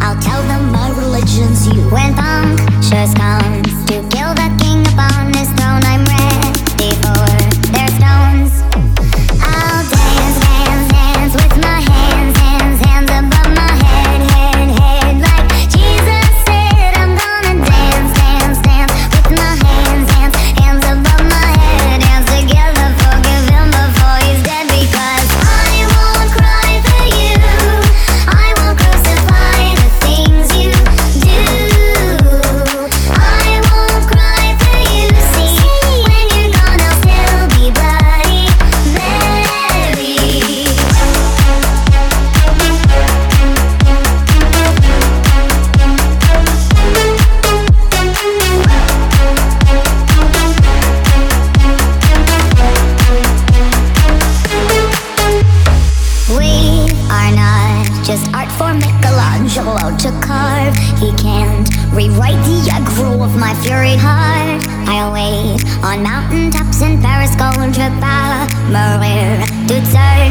I'll tell Rewrite the aggro of my fury heart. I await on mountain tops in Paris, golden trip, Maria, to turn.